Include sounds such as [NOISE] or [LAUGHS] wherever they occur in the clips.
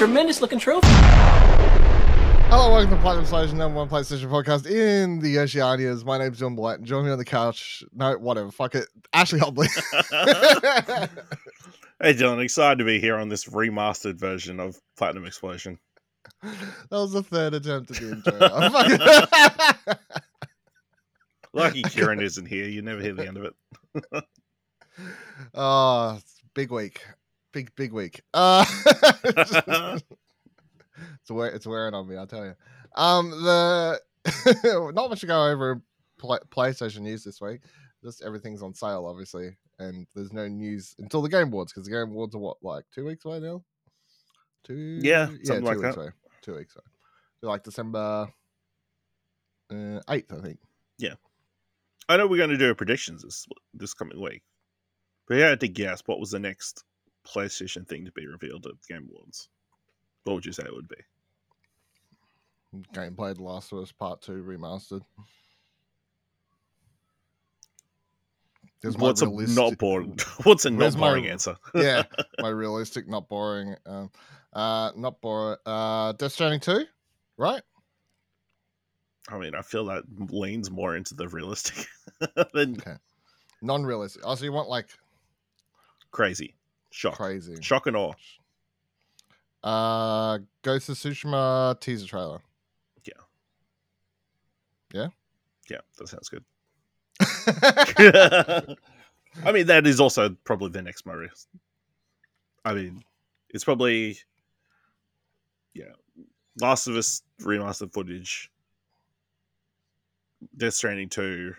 tremendous looking trophy. Hello, welcome to Platinum Explosion, number one PlayStation podcast in the Oceanias. My name's John Blight. Join me on the couch. No, whatever. Fuck it. Ashley Hobley. [LAUGHS] Hey Dylan, excited to be here on this remastered version of Platinum Explosion. that was the third attempt at the [LAUGHS] intro. [LAUGHS] Lucky Kieran isn't here, you never hear the end of it. oh, it's big week. Big, big week. Uh, [LAUGHS] [LAUGHS] [LAUGHS] it's, wear, it's wearing on me, I'll tell you. Um, the not much to go over play, PlayStation news this week. Just everything's on sale, obviously, and there's no news until the Game Awards because the Game Awards are what, like two weeks away now? Two, Yeah, yeah, something two like weeks that. away. Two weeks away. So like December uh, eighth, I think. Yeah, I know we're going to do our predictions this this coming week, but you had to guess what was the next PlayStation thing to be revealed at Game Awards. What would you say it would be? Gameplay The Last of Us Part Two remastered. There's my What's a not boring? [LAUGHS] What's a not Where's my- boring answer? [LAUGHS] yeah, my realistic, not boring. Um, uh, not boring. Uh, Death Stranding Two, right? I mean, I feel that leans more into the realistic [LAUGHS] than Okay. Non-realistic. Oh, so you want like crazy, shock, crazy? shock and awe. Uh, Ghost of Tsushima teaser trailer. Yeah, Yeah? Yeah, that sounds good. [LAUGHS] [LAUGHS] I mean, that is also probably the next Mario. I mean, it's probably yeah, Last of Us remastered footage, Death Stranding two,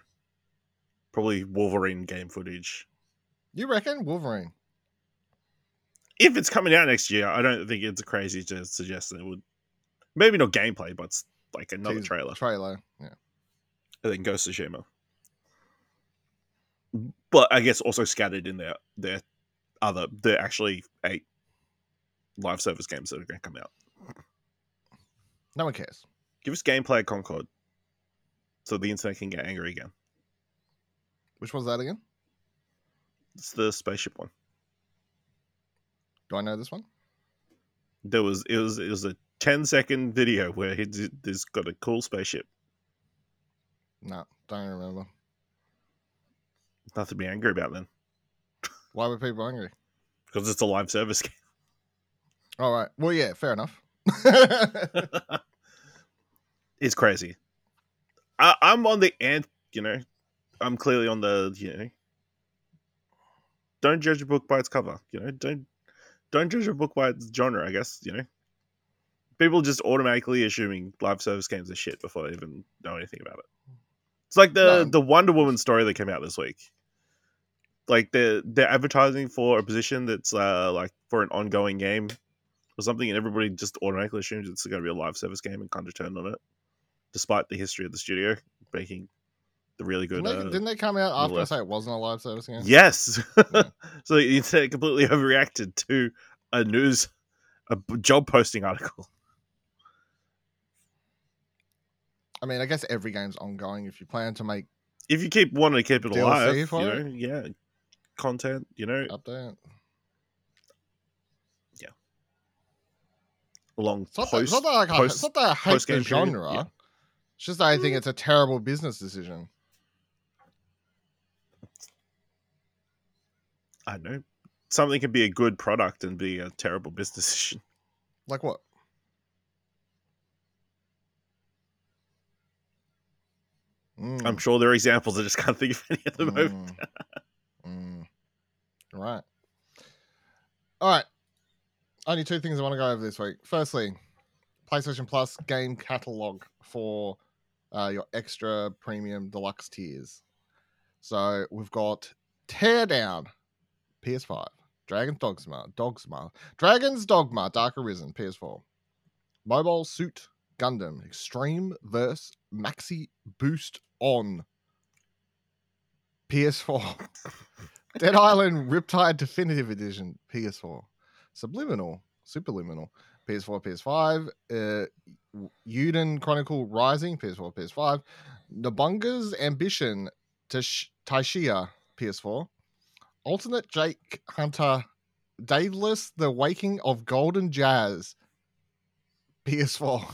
probably Wolverine game footage. you reckon Wolverine? If it's coming out next year, I don't think it's crazy to suggest that it would. Maybe not gameplay, but like another Teaser- trailer. Trailer. Yeah. and then Ghost of Tsushima. But I guess also scattered in their their other they're actually eight live service games that are going to come out. No one cares. Give us gameplay at Concord, so the internet can get angry again. Which one's that again? It's the spaceship one. Do I know this one? There was it was it was a 10 second video where he did, he's got a cool spaceship. No, don't remember. Nothing to be angry about then, [LAUGHS] Why were people angry? because it's a live service [LAUGHS] game. All right. Well, yeah, fair enough. [LAUGHS] it's crazy. I, I'm on the ant. You know, I'm clearly on the. You know, don't judge a book by its cover. You know, don't don't judge a book by its genre. I guess you know. People just automatically assuming live service games are shit before they even know anything about it. It's like the No. the Wonder Woman story that came out this week. Like they're they're advertising for a position that's uh like for an ongoing game or something, and everybody just automatically assumes it's going to be a live service game and kind of turn on it, despite the history of the studio making the really good. Didn't they, uh, didn't they come out after I say it wasn't a live service game? Yes. Yeah. [LAUGHS] so the internet completely overreacted to a news, a job posting article. I mean, I guess every game's ongoing. If you plan to make If you keep wanting to keep it DLC alive, you know, it? yeah, content, you know, update, along it's not, that, it's post. not that, I- post- it's not that I hate the genre. yeah. It's just that I think it's a terrible business decision. I don't know. Something can be a good product and be a terrible business decision. [LAUGHS] Like what? Mm, I'm sure there are examples. I just can't think of any at the moment. mm, [LAUGHS] mm. Right. All right. Only two things I want to go over this week. Firstly, PlayStation Plus game catalog for uh, your extra premium deluxe tiers. So we've got Teardown, PS5, Dragon's Dogma, Dogma, Dragon's Dogma, Dark Arisen, PS4, Mobile Suit Gundam, Extreme Verse Maxi Boost on PS4, [LAUGHS] Dead Island Riptide Definitive Edition, PS4, Subliminal, Superliminal, PS4, PS5, uh, Uden Chronicle Rising, PS4, PS5, Nabunga's Ambition, Tash- Taishia, PS4, Alternate Jake Hunter, Daedalus, The Waking of Golden Jazz, PS4.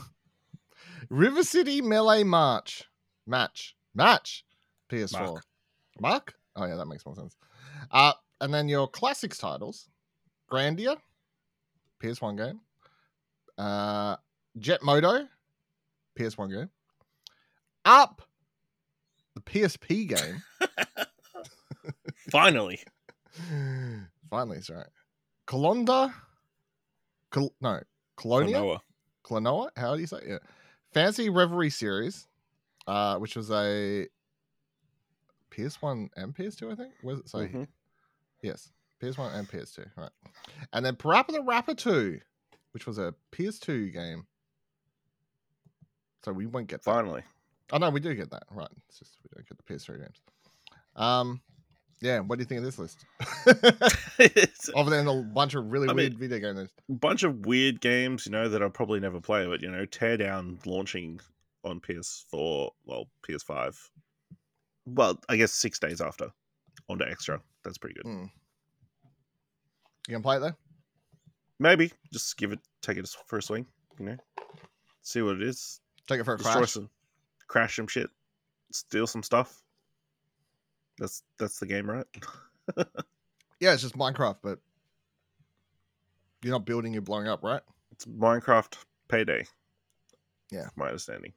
[LAUGHS] River City Melee March. Match. Match. PS4. Mark. Mark? Oh, yeah, that makes more sense. Uh, and then your classics titles Grandia, PS1 game. Uh, Jet Moto, PS1 game. Up, the PSP game. [LAUGHS] Finally. [LAUGHS] Finally, it's right. Colonda, Col- no, Colonia, Klonoa. Klonoa. How do you say it? Yeah. Phantasy Reverie series, uh, which was a PS1 and PS2, I think. Was it say? Mhm. Yes, PS1 and PS2. Right, and then Parappa the Rapper 2, which was a PS2 game. So we won't get that. Finally. Oh no, we do get that. Right. It's just we don't get the PS3 games. Um yeah, what do you think of this list? [LAUGHS] Other than a bunch of really I weird mean- video games, a bunch of weird games, you know, that I'll probably never play, but you know, Teardown launching on PS4, well, PS5. Well, I guess six days after onto extra. That's pretty good. Hmm. You gonna play it though? Maybe just give it, take it for a swing, you know, see what it is. Take it for a Destroy crash. some, crash some shit, steal some stuff. That's that's the game, right? [LAUGHS] Yeah, it's just Minecraft, but you're not building, you're blowing up, right? It's Minecraft Payday. Yeah. my understanding.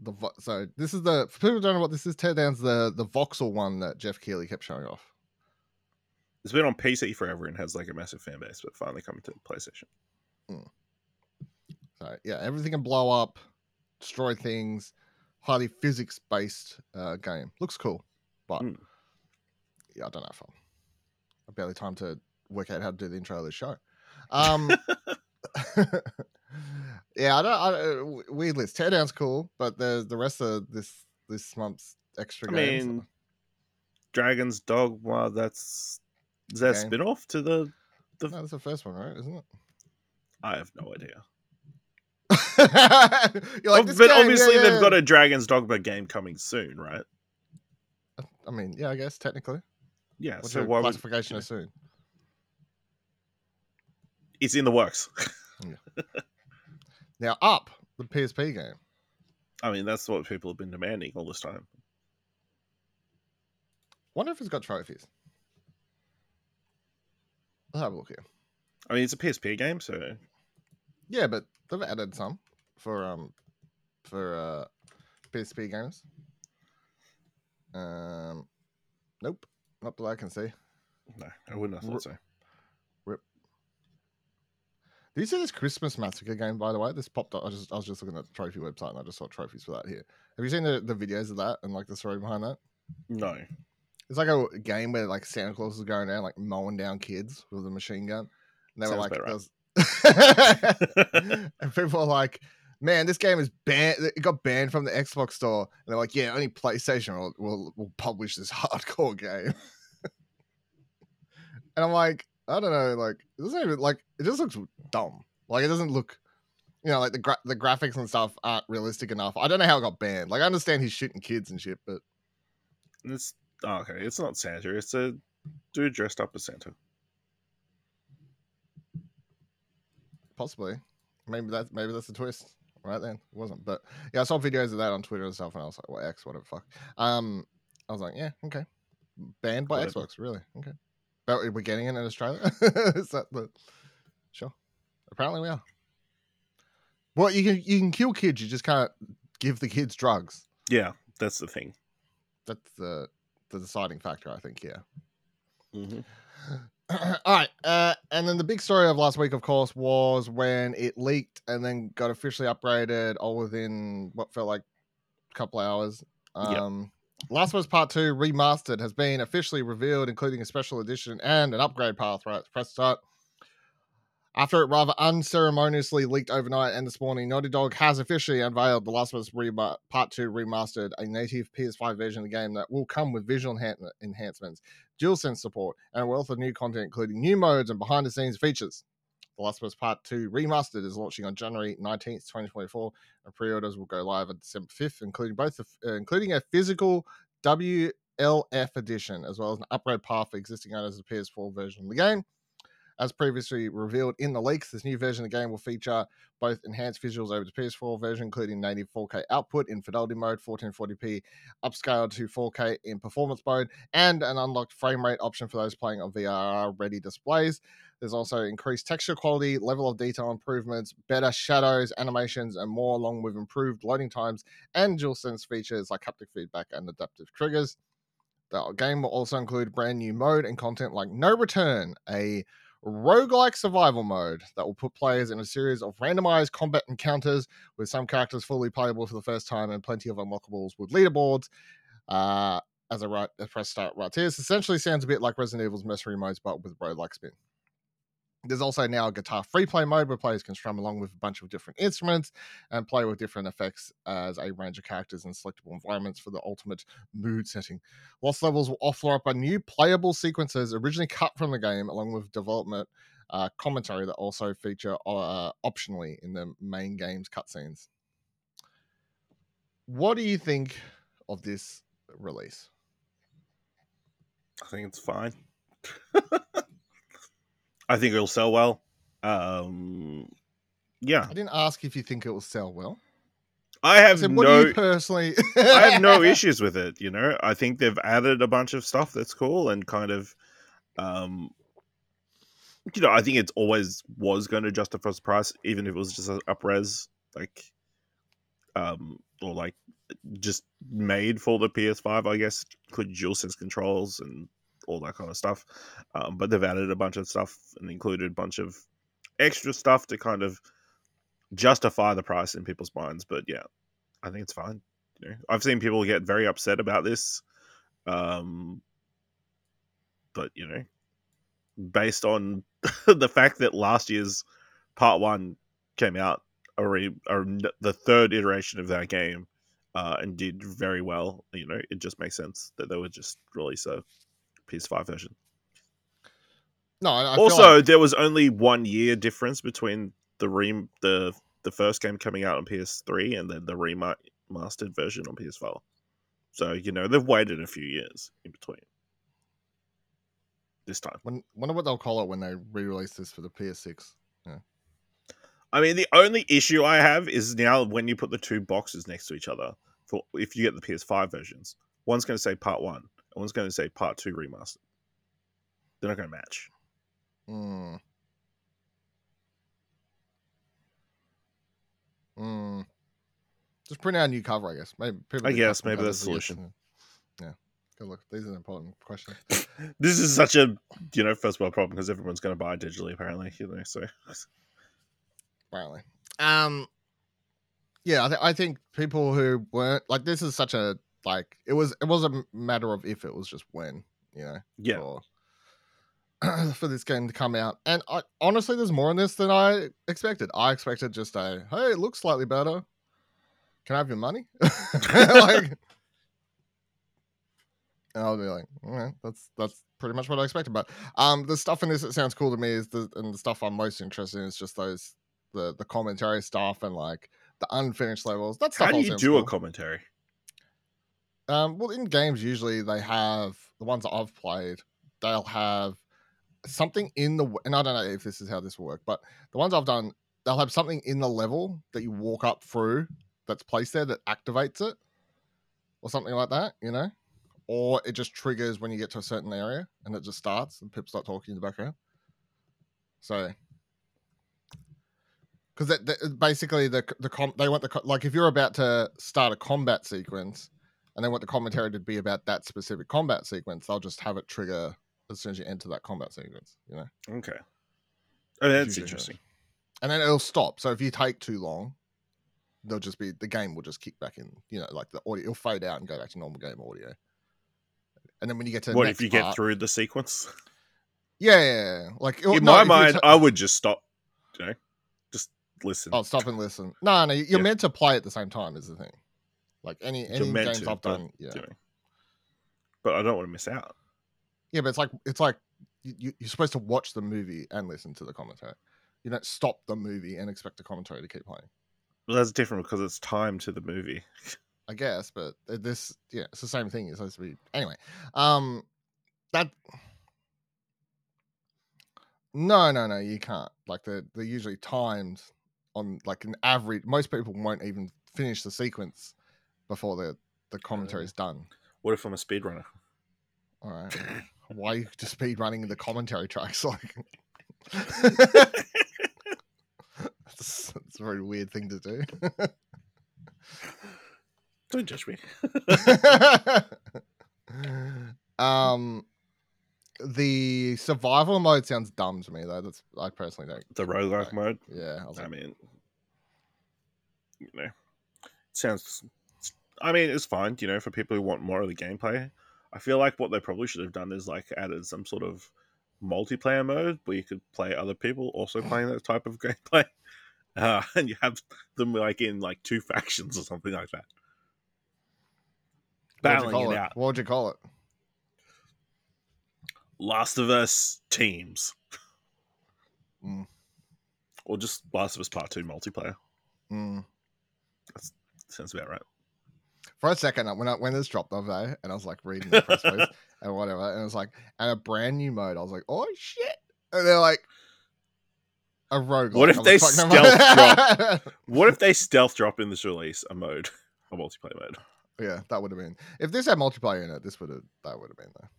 The vo- so this is the for people who don't know what this is. Teardown's the the voxel one that Geoff Keighley kept showing off. It's been on PC forever and has like a massive fan base, but finally coming to PlayStation. So yeah, everything can blow up, destroy things. Highly physics based uh, game. Looks cool, but Mm. yeah, I don't know if I'm. I barely time to work out how to do the intro of the show. [LAUGHS] Um, [LAUGHS] yeah, I don't. I, don't- weird list. Teardown's cool, but the the rest of this this month's extra I games. mean, Dragon's Dogma. That's is that a spin off to the? no, that's the first one, right? Isn't it? I have no idea. [LAUGHS] Like, this but game, obviously yeah, they've got a Dragon's Dogma game coming soon, right? I mean, yeah, I guess technically. Yeah. What's so your why would classification of soon? it's in the works? [LAUGHS] Now, up the PSP game. I mean, that's what people have been demanding all this time. Wonder if it's got trophies. Let's have a look here. I mean, it's a PSP game, so Yeah, but they've added some for um for uh PSP games. Um, nope, not that I can see. no, I wouldn't have thought so. Rip. Do you see this Christmas Massacre game? By the way, this popped up. I just I was just looking at the trophy website and I just saw trophies for that here. Have you seen the, the videos of that and like the story behind that? No. It's like a game where like Santa Claus is going around like mowing down kids with a machine gun. And they were like, there's- [LAUGHS] and people are like, man, this game is banned. It got banned from the Xbox store. And they're like, yeah, only PlayStation will, will, will publish this [LAUGHS] hardcore game. and I'm like, I don't know, like it doesn't even like it just looks dumb. Like it doesn't look, you know, like the gra- the graphics and stuff aren't realistic enough. I don't know how it got banned. Like I understand he's shooting kids and shit, but It's oh, okay. It's not Santa. It's a dude dressed up as Santa. possibly, maybe that's maybe that's the twist. Right then, it wasn't. But yeah, I saw videos of that on Twitter and stuff, and I was like, "What X? Whatever, fuck." Um, I was like, "Yeah, okay." Banned by Whatever. Xbox, really? Okay. But we're getting it in Australia. [LAUGHS] Is that the sure? Apparently, we are. Well, you can you can kill kids. You just can't give the kids drugs. Yeah, that's the thing. That's the the deciding factor, I think. Yeah. hmm [SIGHS] [LAUGHS] [CLEARS THROAT] All right. Uh, and then the big story of last week, of course, was when it leaked and then got officially upgraded all within what felt like a couple hours. Yep. Um, Last of Us Part 2 Remastered has been officially revealed, including a special edition and an upgrade path. Right, press start. After it rather unceremoniously leaked overnight and this morning, Naughty Dog has officially unveiled The Last of Us Rema- Part 2 Remastered, a native PS5 version of the game that will come with visual enhan- enhancements, DualSense support, and a wealth of new content, including new modes and behind the scenes features. The Last of Us Part 2 Remastered is launching on January 19th, 2024, and pre-orders will go live on December 5th, including both the, uh, including a physical WLF edition, as well as an upgrade path for existing owners of the PS4 version of the game. As previously revealed in the leaks, this new version of the game will feature both enhanced visuals over the PS4 version, including native 4K output in fidelity mode, 1440p upscaled to 4K in performance mode, and an unlocked frame rate option for those playing on VRR ready displays. There's also increased texture quality, level of detail improvements, better shadows, animations, and more, along with improved loading times and dual sense features like haptic feedback and adaptive triggers. The game will also include brand new mode and content like No Return, a roguelike survival mode that will put players in a series of randomized combat encounters with some characters fully playable for the first time and plenty of unlockables with leaderboards. Uh, as I write, press start right here, this essentially sounds a bit like Resident Evil's Mercenary modes, but with roguelike spin. There's also now a guitar free play mode where players can strum along with a bunch of different instruments and play with different effects as a range of characters and selectable environments for the ultimate mood setting. Lost levels will offer up a new playable sequences originally cut from the game, along with development uh, commentary that also feature uh, optionally in the main game's cutscenes. What do you think of this release? I think it's fine. [LAUGHS] I think it'll sell well. Um, yeah, I didn't ask if you think it will sell well. I I have said, what no. do you personally? I have no [LAUGHS] issues with it. You know, I think they've added a bunch of stuff that's cool and kind of, um, you know, I think it's always was going to justify the price, even if it was just an upres, like, um, or like just made for the PS5. I guess include dual sense controls and all that kind of stuff. Um, but they've added a bunch of stuff and included a bunch of extra stuff to kind of justify the price in people's minds. But yeah, I think it's fine. You know, I've seen people get very upset about this, um, but you know, based on [LAUGHS] the fact that last year's part one came out already, or the third iteration of that game, uh, and did very well. You know, it just makes sense that they would just release a PS5 version. no, I, I also, like- there was only one year difference between the re- the the first game coming out on PS3 and then the remastered version on PS4. So you know they've waited a few years in between. This time, when, wonder what they'll call it when they re-release this for the PS6. I mean, the only issue I have is now when you put the two boxes next to each other for if you get the PS5 versions, one's going to say Part One one's going to say Part Two remastered. They're not going to match. Mm. Mm. Just print out a new cover, I guess. Maybe I guess maybe that's the solution. Yeah. Good look. These are important questions. [LAUGHS] this is such a you know first world problem because everyone's going to buy digitally apparently. You know, so apparently. Um, yeah, I, th- I think people who weren't like this is such a like it was it was a matter of if it was just when you know yeah. for, [CLEARS THROAT] for this game to come out. And I, honestly, there's more in this than I expected. I expected just a hey, it looks slightly better. Can I have your money? [LAUGHS] like, [LAUGHS] and I'll be like, right, that's that's pretty much what I expected. But um, the stuff in this that sounds cool to me is the and the stuff I'm most interested in is just those the the commentary stuff and like the unfinished levels. That's How do you do a commentary? Um, well, in games, usually they have the ones that I've played. They'll have something in the and I don't know if this is how this will work, but the ones I've done, they'll have something in the level that you walk up through that's placed there that activates it, or something like that. You know, or it just triggers when you get to a certain area and it just starts and people start talking in the background. So. Because basically the the com- they want the like if you're about to start a combat sequence, and then want the commentary to be about that specific combat sequence, they'll just have it trigger as soon as you enter that combat sequence, you know. Okay. Oh, that's usually how it interesting. And then it'll stop. So if you take too long, they'll just be the game will just kick back in, you know, like the audio it'll fade out and go back to normal game audio. And then when you get to the What if you get through the sequence? Yeah, yeah, yeah. like In no, my mind, ta- I would just stop. You know, just listen. oh, stop and listen. No, no, you're Yeah. meant to play at the same time. Is the thing. Like any any games to, I've done, yeah. But I don't want to miss out. Yeah, but it's like it's like you, you're supposed to watch the movie and listen to the commentary. You don't stop the movie and expect the commentary to keep playing. Well, that's different because it's time to the movie. I guess, but this, yeah, it's the same thing. It's supposed to be anyway. Um, that No, no, no, you can't. Like they're they're usually timed on like an average. Most people won't even finish the sequence before the the commentary is done. What if I'm a speedrunner? All right, why are you just speed running the commentary tracks? [LAUGHS] Like, that's, a very weird thing to do. [LAUGHS] Don't judge me. [LAUGHS] um, the survival mode sounds dumb to me though. That's I personally don't. The roguelike mode. Yeah, I I like, mean, you know, sounds. I mean, it's fine. You know, for people who want more of the gameplay. I feel like what they probably should have done is like added some sort of multiplayer mode where you could play other people also playing that type of [LAUGHS] gameplay, uh, and you have them like in like two [LAUGHS] factions or something like that. Battling it it? out. What would you call it? Last of Us teams. Mm. Or just Last of Us Part 2 multiplayer. Mm. Sounds about right. For a second, when I, when this dropped the other day, and I was like reading the press release [LAUGHS] and whatever, and it was like, and a brand new mode. I was like, oh shit! And they're like, a rogue. What if they stealth drop? [LAUGHS] What if they stealth drop in this release a mode, [LAUGHS] a multiplayer mode? yeah, that would have been. If this had multiplayer in it, this would have. That would have been there.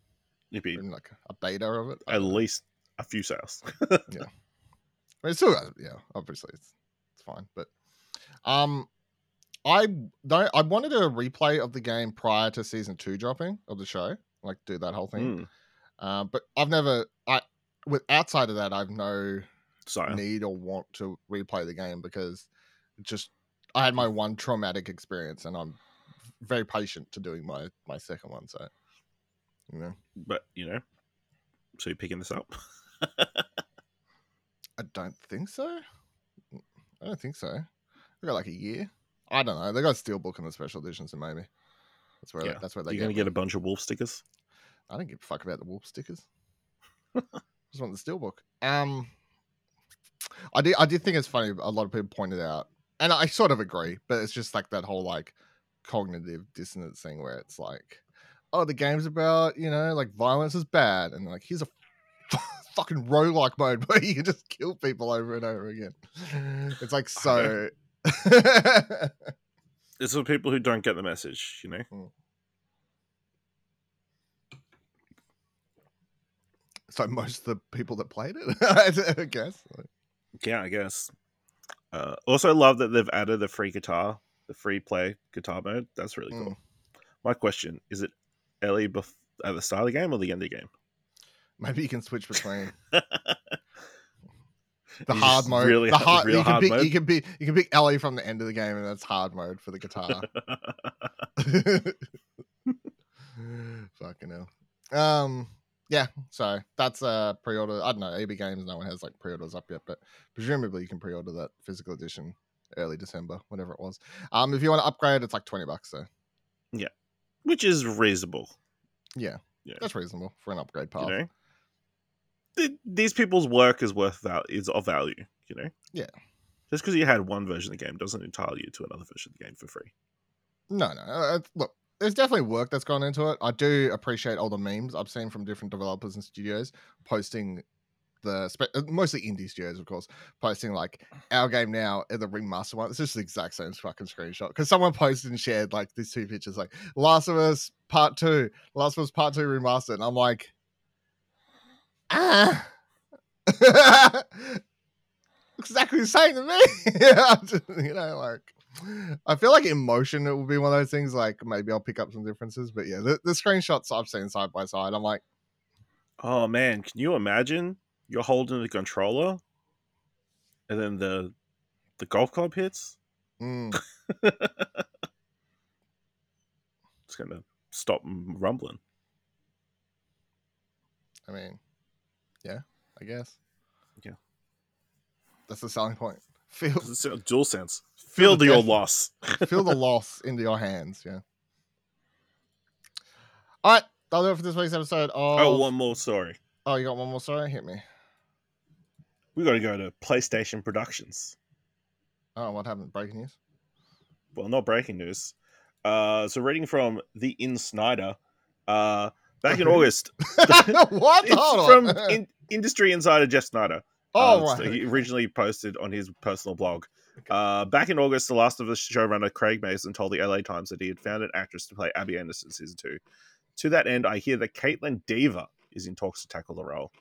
It'd be Been like a beta of it. At least a few sales. yeah, I mean, it's still, yeah, obviously it's it's fine, but um, I don't. I wanted a replay of the game prior to season two dropping of the show, like do that whole thing. Mm, Um, but I've never. I with outside of that, I've no so need or want to replay the game because it just I had my one traumatic experience, and I'm very patient to doing my my second one. So, you know, but you know, so you're picking this up. I don't think so. I don't think so. I got like a year. I don't know. They got a Steelbook and the special editions, and maybe that's where Yeah. that's where they You're gonna get a bunch of wolf stickers. I don't give a fuck about the wolf stickers. [LAUGHS] Just want the Steelbook. Um, I did. I did think it's funny. A lot of people pointed out, and I sort of agree, but it's just like that whole like cognitive dissonance thing where it's like, oh, the game's about you know like violence is bad, and like here's a [LAUGHS] fucking roguelike mode [LAUGHS] where you can just kill people over and over again. It's like so. [LAUGHS] It's for people who don't get the message. You know, so most of the people that played it, [LAUGHS] I guess. yeah, I guess. Uh, also, love that they've added the free guitar, the free play guitar mode. That's really cool. Mm. My question is: It Ellie bef- at the start of the game or the end of the game? Maybe you can switch between [LAUGHS] the hard mode. really the hard, you can hard pick, mode? You can pick. You can pick Ellie from the end of the game, and that's hard mode for the guitar. [LAUGHS] [LAUGHS] Fucking hell. Um. Yeah. So that's a pre-order. I don't know. EB Games. No one has like pre-orders up yet, but presumably you can pre-order that physical edition early December, whatever it was. Um. If you want to upgrade, it's like twenty bucks. So yeah, Which is reasonable. yeah, Yeah. that's reasonable for an upgrade path. You know, Th- these people's work is worth val- is of value. You know. Yeah. Just because you had one version of the game doesn't entitle you to another version of the game for free. No, no. Uh, look, there's definitely work that's gone into it. I do appreciate all the memes I've seen from different developers and studios posting the spe- uh, mostly indie studios, of course, posting like our game now in the remaster one. It's just the exact same fucking screenshot because someone posted and shared like these two pictures, like Last of Us Part Two, Last of Us Part Two remastered, and I'm like, ah. [LAUGHS] exactly the same to me. [LAUGHS] just- you know, like I feel like emotion it will be one of those things. Like maybe I'll pick up some differences, but yeah, the, the screenshots I've seen side by side, I'm like, Oh man, can you imagine? You're holding the controller, and then the the golf club hits. mm, [LAUGHS] It's gonna stop rumbling. I mean, yeah, I guess. Yeah. that's the selling point. [LAUGHS] Feel It's dual sense. Feel Feel the the your death. loss. [LAUGHS] feel the [LAUGHS] loss into your hands. Yeah. All right, that'll do it for this week's episode. Of... Oh, one more story. Oh, you got one more story? Hit me. We got to go to PlayStation Productions. Oh, what happened? Breaking news. Well, not breaking news. Uh, so reading from the InSneider, uh, back in August, what? it's Hold from in, industry insider Jeff Sneider. Oh, Uh, so right. he originally posted on his personal blog. Uh, back in August, The Last of Us showrunner Craig Mazin told the LA Times that he had found an actress to play Abby Anderson season two. To that end, I hear that Kaitlyn Dever is in talks to tackle the role.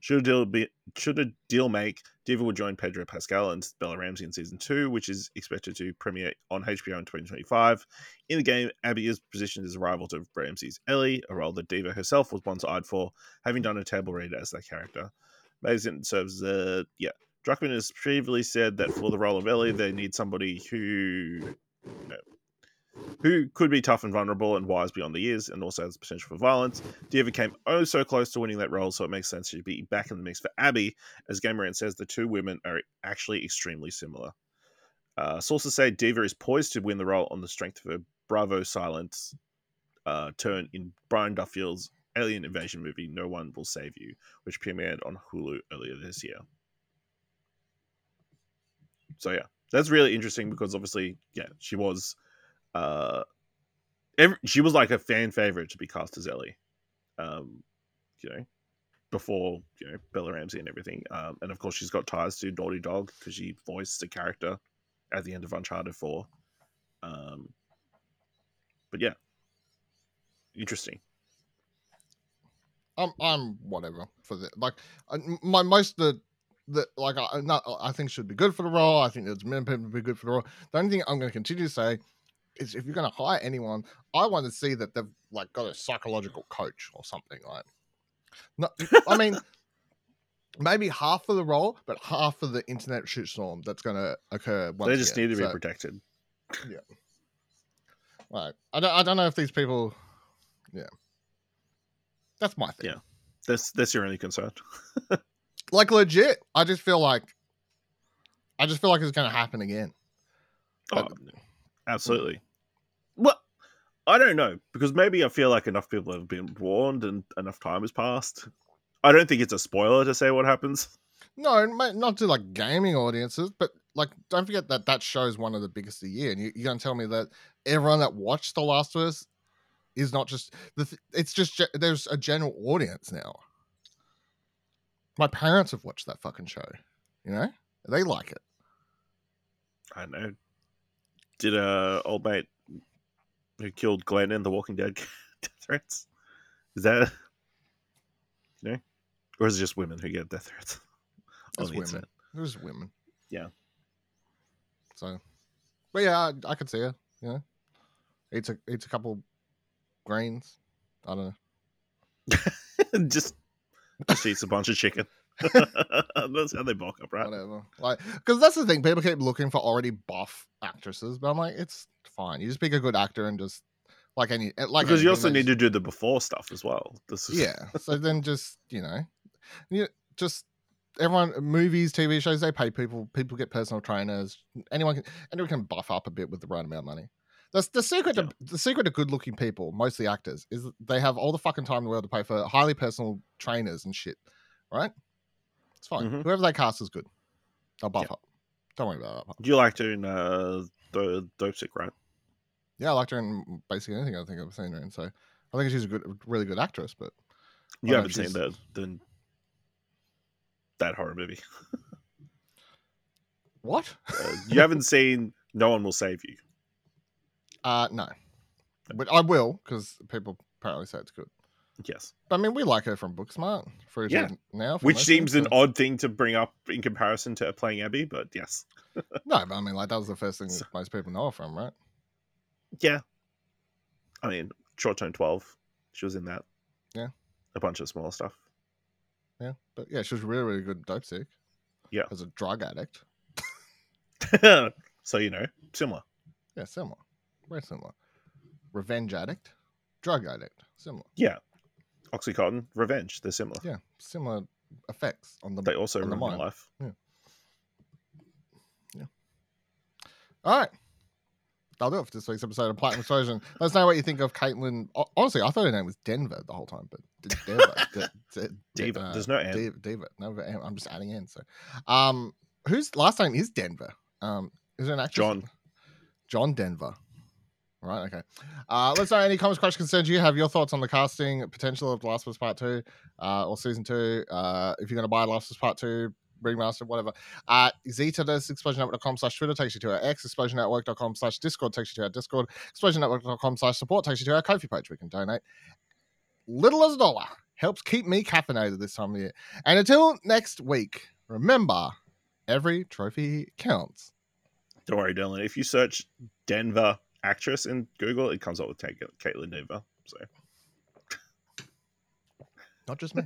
Should a deal be should a deal make, Dever will join Pedro Pascal and Bella Ramsey in season two, which is expected to premiere on HBO in 2025. In the game, Abby is positioned as a rival to Ramsey's Ellie, a role that Dever herself was once eyed for, having done a table read as that character. Mazin serves uh yeah. Druckmann has previously said that for the role of Ellie, they need somebody who you know, who could be tough and vulnerable and wise beyond the years and also has potential for violence. Dever came oh so close to winning that role, so it makes sense she'd be back in the mix for Abby. As Gamerant says, the two women are actually extremely similar. Uh, sources say Dever is poised to win the role on the strength of her Bravo silence uh, turn in Brian Duffield's alien invasion movie No One Will Save You, which premiered on Hulu earlier this year. So yeah, that's really interesting because obviously, yeah, she was, uh, every, she was like a fan favorite to be cast as Ellie, um, you know, before you know Bella Ramsey and everything, um, and of course she's got ties to Naughty Dog because she voiced a character at the end of Uncharted Four, um, but yeah, interesting. I'm I'm whatever for the like I- my most the the like I not I think should be good for the role. I think there's many people be good for the role. The only thing I'm going to continue to say if you're going to hire anyone, I want to see that they've like got a psychological coach or something like. No, I mean. [LAUGHS] Maybe half of the role, but half of the internet shitstorm that's going to occur. Once they just again. need to be So, protected. like, I don't, I don't know if these people, yeah, that's my thing. Yeah. That's that's your only concern. [LAUGHS] like legit i just feel like i just feel like it's gonna happen again Oh, But- absolutely. Well, I don't know because maybe I feel like enough people have been warned and enough time has passed. I don't think it's a spoiler to say what happens. no not to like gaming audiences but like don't forget that that show is one of the biggest of the year and you, you're gonna tell me that everyone that watched the last of us is not just the th- it's just there's a general audience now my parents have watched that fucking show you know they like it I know. Did uh old mate who killed Glenn in The Walking Dead [LAUGHS] death threats? Is that [LAUGHS] you know, or is it just women who get death threats [LAUGHS] It's women. internet? it was women Yeah. so but yeah i, I could see her you know eats a eats a couple grains i don't know just just eats a bunch of chicken. [LAUGHS] That's how they bulk up, right? whatever. Like, because that's the thing. People keep looking for already buff actresses, but I'm like, it's fine. You just pick a good actor and just like any eh, like because you also need to do the before stuff as well. This is yeah. [LAUGHS] So then just you know, you just everyone movies, TV shows they pay people. People get personal trainers. Anyone can anyone can buff up a bit with the right amount of money. That's the secret. Yeah. To, the secret to good looking people, mostly actors, is they have all the fucking time in the world to pay for highly personal trainers and shit. Right? It's fine. Mhm. Whoever they cast is good. They'll buff Yeah. up. Don't worry about that. Do you like doing uh, the Dopesick, right? Yeah, I liked her in basically anything I think I've seen her in. So I think she's a good, really good actress. But You haven't seen the, the that horror movie. [LAUGHS] what? Uh, you haven't seen No One Will Save You. Uh, no, but I will because people apparently say it's good. Yes, I mean, we like her from Booksmart for Yeah. now, for which seems things, an so- odd thing to bring up in comparison to playing Abby, but yes, [LAUGHS] No, but I mean, like that was the first thing So- that most people know her from, right? yeah. I mean, Short Term Twelve, she was in that. Yeah. a bunch of smaller stuff. Yeah, but yeah, she was really, really good Dopesick. Yeah. as a drug addict. [LAUGHS] so you know, similar. Yeah, similar, very similar. Revenge addict, drug addict, similar. Yeah, OxyContin, Revenge, they're similar. Yeah, similar effects on the They also on the ruin your mind. life. All right. That'll do it for this week's episode of Platinum Explosion. [LAUGHS] Let us know what you think of Kaitlyn. Honestly, I thought her name was Denver the whole time, but Denver. D- D- [LAUGHS] Dever. uh, There's no N. Dever. Dever. No, I'm just adding in. So, um, whose last name is Denver? Um, is there an actress? John. John Denver. Right. Okay. Uh, let's know any comments, questions, concerns you have. Your thoughts on the casting potential of The Last of Us Part Two uh, or Season Two. Uh, if you're going to buy Last of Us Part Two, remaster, whatever. Uh, Zeta does explosionnetwork.com slash Twitter takes you to our X, explosionnetwork.com slash Discord takes you to our Discord, explosionnetwork.com slash support takes you to our Ko-fi page. We can donate little as a dollar. Helps keep me caffeinated this time of year. And until next week, remember every trophy counts. Don't worry, Dylan. If you search Denver actress in Google, it comes up with Kaitlyn Denver. So Not just me.